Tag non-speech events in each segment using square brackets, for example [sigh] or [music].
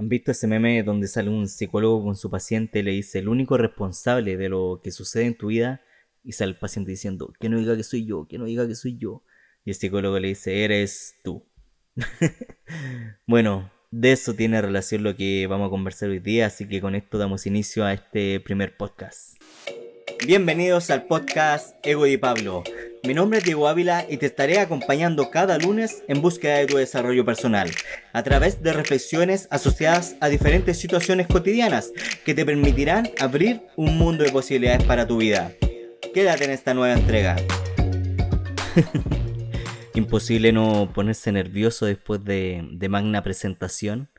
¿Han visto ese meme donde sale un psicólogo con su paciente y le dice el único responsable de lo que sucede en tu vida? Y sale el paciente diciendo que no diga que soy yo, que no diga que soy yo. Y el psicólogo le dice, eres tú. [laughs] bueno, de eso tiene relación lo que vamos a conversar hoy día, así que con esto damos inicio a este primer podcast. Bienvenidos al podcast Ego y Pablo. Mi nombre es Diego Ávila y te estaré acompañando cada lunes en búsqueda de tu desarrollo personal, a través de reflexiones asociadas a diferentes situaciones cotidianas que te permitirán abrir un mundo de posibilidades para tu vida. Quédate en esta nueva entrega. [laughs] Imposible no ponerse nervioso después de, de magna presentación.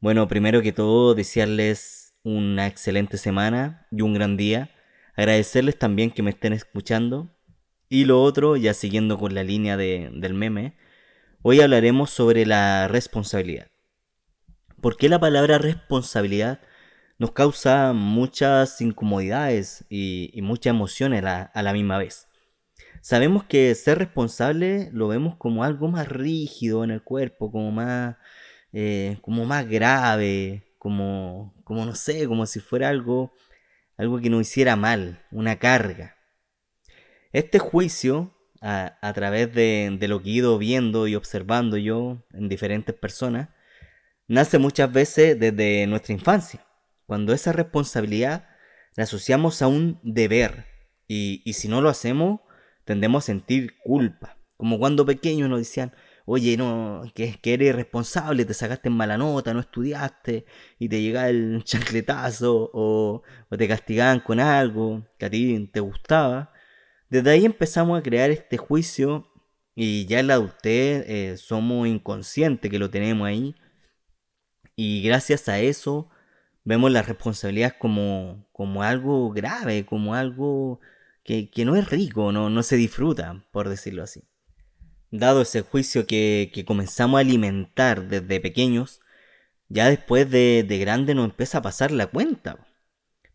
Bueno, primero que todo, desearles una excelente semana y un gran día. Agradecerles también que me estén escuchando y lo otro, ya siguiendo con la línea del meme, hoy hablaremos sobre la responsabilidad. ¿Por qué la palabra responsabilidad nos causa muchas incomodidades y, muchas emociones a la, misma vez? Sabemos que ser responsable lo vemos como algo más rígido en el cuerpo, como más, eh, como más grave, como, como no sé, como si fuera algo, algo que nos hiciera mal, una carga. Este juicio, a, través de, lo que he ido viendo y observando yo en diferentes personas, nace muchas veces desde nuestra infancia, cuando esa responsabilidad la asociamos a un deber. Y, si no lo hacemos tendemos a sentir culpa, como cuando pequeños nos decían, oye, no, que, que eres irresponsable, te sacaste mala nota, no estudiaste y te llega el [laughs] chancletazo o, o te castigaban con algo que a ti te gustaba desde ahí empezamos a crear este juicio y ya en la adultez eh, somos inconscientes que lo tenemos ahí. Y gracias a eso vemos la responsabilidad como, como algo grave, como algo que, no es rico, no, no se disfruta, por decirlo así. Dado ese juicio que, comenzamos a alimentar desde pequeños, ya después de, de grande nos empieza a pasar la cuenta.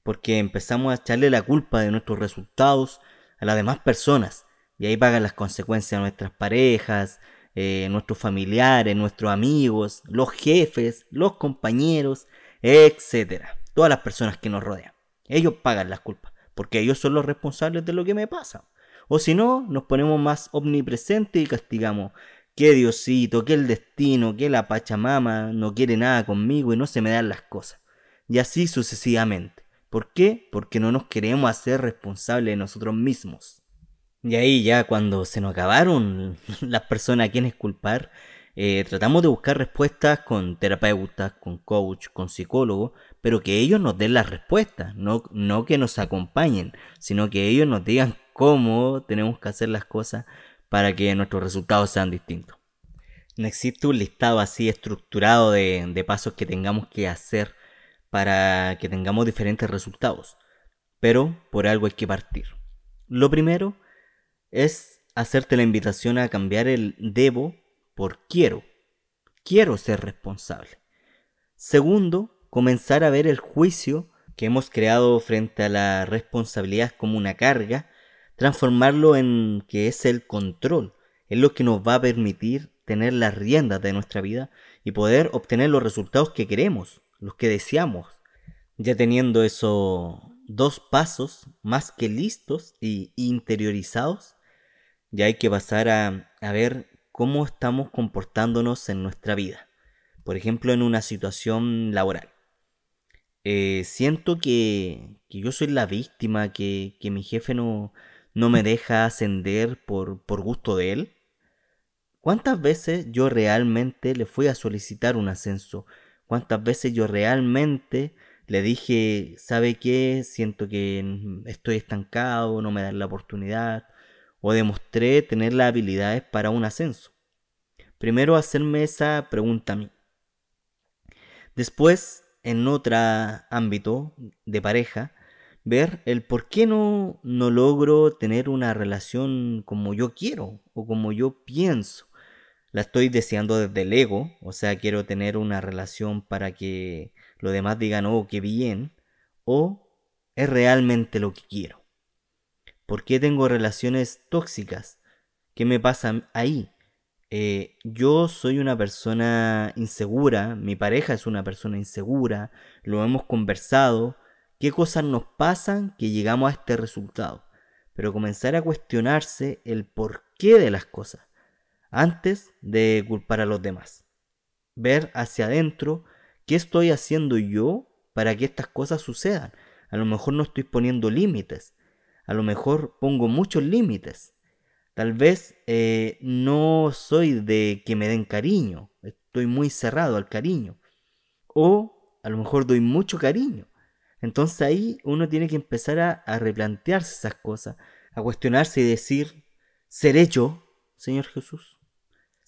Porque empezamos a echarle la culpa de nuestros resultados, a las demás personas. Y ahí pagan las consecuencias nuestras parejas, eh, nuestros familiares, nuestros amigos, los jefes, los compañeros, etcétera. Todas las personas que nos rodean. Ellos pagan las culpas, porque ellos son los responsables de lo que me pasa. O si no, nos ponemos más omnipresentes y castigamos. Que Diosito, que el destino, que la Pachamama no quiere nada conmigo y no se me dan las cosas. Y así sucesivamente. ¿Por qué? Porque no nos queremos hacer responsables de nosotros mismos. Y ahí ya cuando se nos acabaron [laughs] las personas a quienes culpar, eh, tratamos de buscar respuestas con terapeutas, con coach, con psicólogos, pero que ellos nos den las respuestas, no, no que nos acompañen, sino que ellos nos digan [laughs] cómo tenemos que hacer las cosas para que nuestros resultados sean distintos. No existe un listado así estructurado de, de pasos que tengamos que hacer para que tengamos diferentes resultados. Pero por algo hay que partir. Lo primero es hacerte la invitación a cambiar el debo por quiero. Quiero ser responsable. Segundo, comenzar a ver el juicio que hemos creado frente a la responsabilidad como una carga, transformarlo en que es el control, es lo que nos va a permitir tener las riendas de nuestra vida y poder obtener los resultados que queremos, los que deseamos. Ya teniendo esos dos pasos más que listos y interiorizados, ya hay que pasar a, ver cómo estamos comportándonos en nuestra vida. Por ejemplo, en una situación laboral. Eh, siento que, yo soy la víctima, que, mi jefe no, no me deja ascender por, por gusto de él. ¿Cuántas veces yo realmente le fui a solicitar un ascenso? Cuántas veces yo realmente le dije, ¿sabe qué? Siento que estoy estancado, no me dan la oportunidad, o demostré tener las habilidades para un ascenso. Primero hacerme esa pregunta a mí. Después, en otro ámbito de pareja, ver el por qué no, no logro tener una relación como yo quiero o como yo pienso la estoy deseando desde el ego, o sea, quiero tener una relación para que los demás digan, oh, qué bien, o es realmente lo que quiero. ¿Por qué tengo relaciones tóxicas? ¿Qué me pasa ahí? eh, yo soy una persona insegura, mi pareja es una persona insegura, lo hemos conversado, qué cosas nos pasan que llegamos a este resultado. Pero comenzar a cuestionarse el porqué de las cosas antes de culpar a los demás. Ver hacia adentro qué estoy haciendo yo para que estas cosas sucedan. A lo mejor no estoy poniendo límites. A lo mejor pongo muchos límites. Tal vez eh, no soy de que me den cariño. Estoy muy cerrado al cariño. O a lo mejor doy mucho cariño. Entonces ahí uno tiene que empezar a, a replantearse esas cosas. A cuestionarse y decir, ¿seré yo, Señor Jesús?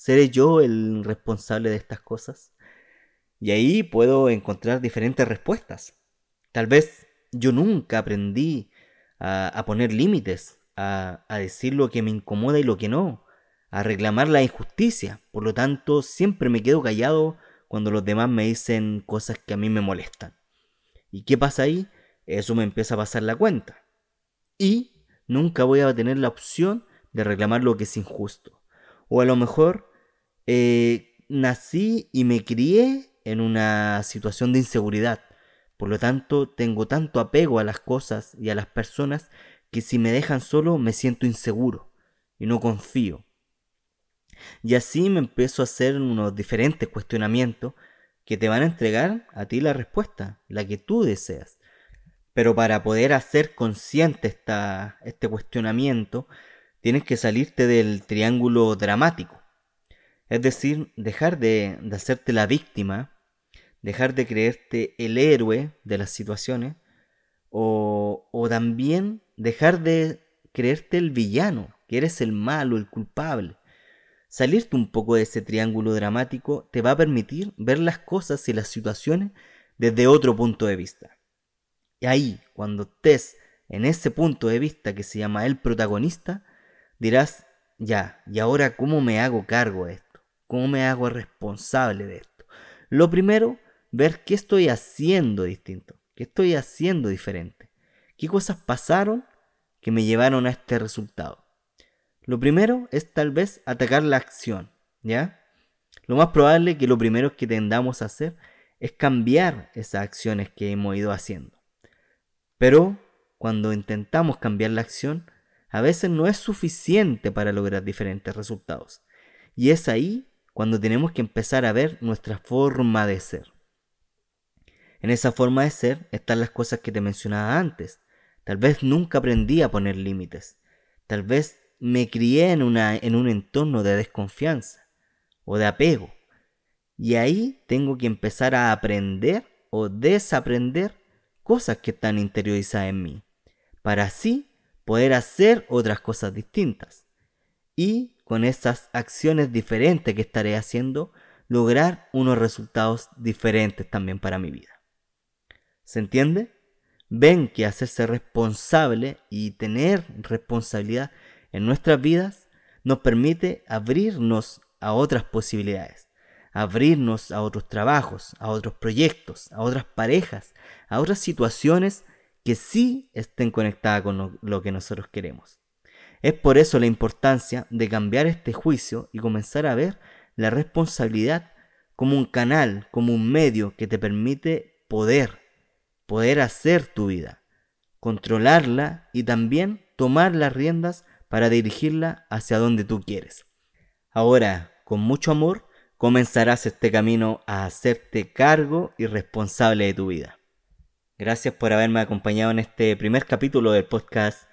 ¿Seré yo el responsable de estas cosas? Y ahí puedo encontrar diferentes respuestas. Tal vez yo nunca aprendí a, poner límites, a, a decir lo que me incomoda y lo que no, a reclamar la injusticia. Por lo tanto, siempre me quedo callado cuando los demás me dicen cosas que a mí me molestan. ¿Y qué pasa ahí? Eso me empieza a pasar la cuenta. Y nunca voy a tener la opción de reclamar lo que es injusto. O a lo mejor eh, nací y me crié en una situación de inseguridad. Por lo tanto, tengo tanto apego a las cosas y a las personas que si me dejan solo me siento inseguro y no confío. Y así me empiezo a hacer unos diferentes cuestionamientos que te van a entregar a ti la respuesta, la que tú deseas. Pero para poder hacer consciente esta, este cuestionamiento, tienes que salirte del triángulo dramático. Es decir, dejar de, hacerte la víctima dejar de creerte el héroe de las situaciones o, o también dejar de creerte el villano, que eres el malo, el culpable. Salirte un poco de ese triángulo dramático te va a permitir ver las cosas y las situaciones desde otro punto de vista. Y ahí, cuando estés en ese punto de vista que se llama el protagonista, dirás, ya, ¿y ahora cómo me hago cargo de esto? ¿Cómo me hago responsable de esto? Lo primero ver qué estoy haciendo distinto, qué estoy haciendo diferente, qué cosas pasaron que me llevaron a este resultado. Lo primero es tal vez atacar la acción, ¿ya? Lo más probable que lo primero que tendamos a hacer es cambiar esas acciones que hemos ido haciendo. Pero cuando intentamos cambiar la acción, a veces no es suficiente para lograr diferentes resultados. Y es ahí cuando tenemos que empezar a ver nuestra forma de ser. En esa forma de ser están las cosas que te mencionaba antes. Tal vez nunca aprendí a poner límites. Tal vez me crié en, una, en un entorno de desconfianza o de apego. Y ahí tengo que empezar a aprender o desaprender cosas que están interiorizadas en mí. Para así poder hacer otras cosas distintas. Y con esas acciones diferentes que estaré haciendo, lograr unos resultados diferentes también para mi vida. ¿Se entiende? Ven que hacerse responsable y tener responsabilidad en nuestras vidas nos permite abrirnos a otras posibilidades, abrirnos a otros trabajos, a otros proyectos, a otras parejas, a otras situaciones que sí estén conectadas con lo, que nosotros queremos. Es por eso la importancia de cambiar este juicio y comenzar a ver la responsabilidad como un canal, como un medio que te permite poder poder hacer tu vida, controlarla y también tomar las riendas para dirigirla hacia donde tú quieres. Ahora, con mucho amor, comenzarás este camino a hacerte cargo y responsable de tu vida. Gracias por haberme acompañado en este primer capítulo del podcast.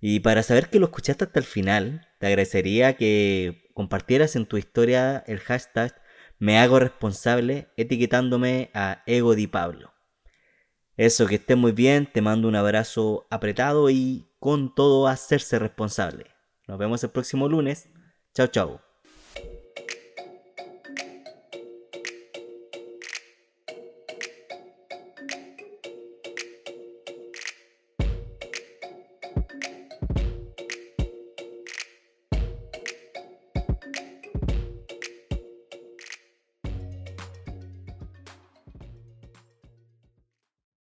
Y para saber que lo escuchaste hasta el final, te agradecería que compartieras en tu historia el hashtag me hago responsable etiquetándome a Ego Di Pablo. Eso, que estés muy bien, te mando un abrazo apretado y con todo hacerse responsable. Nos vemos el próximo lunes. Chao, chao.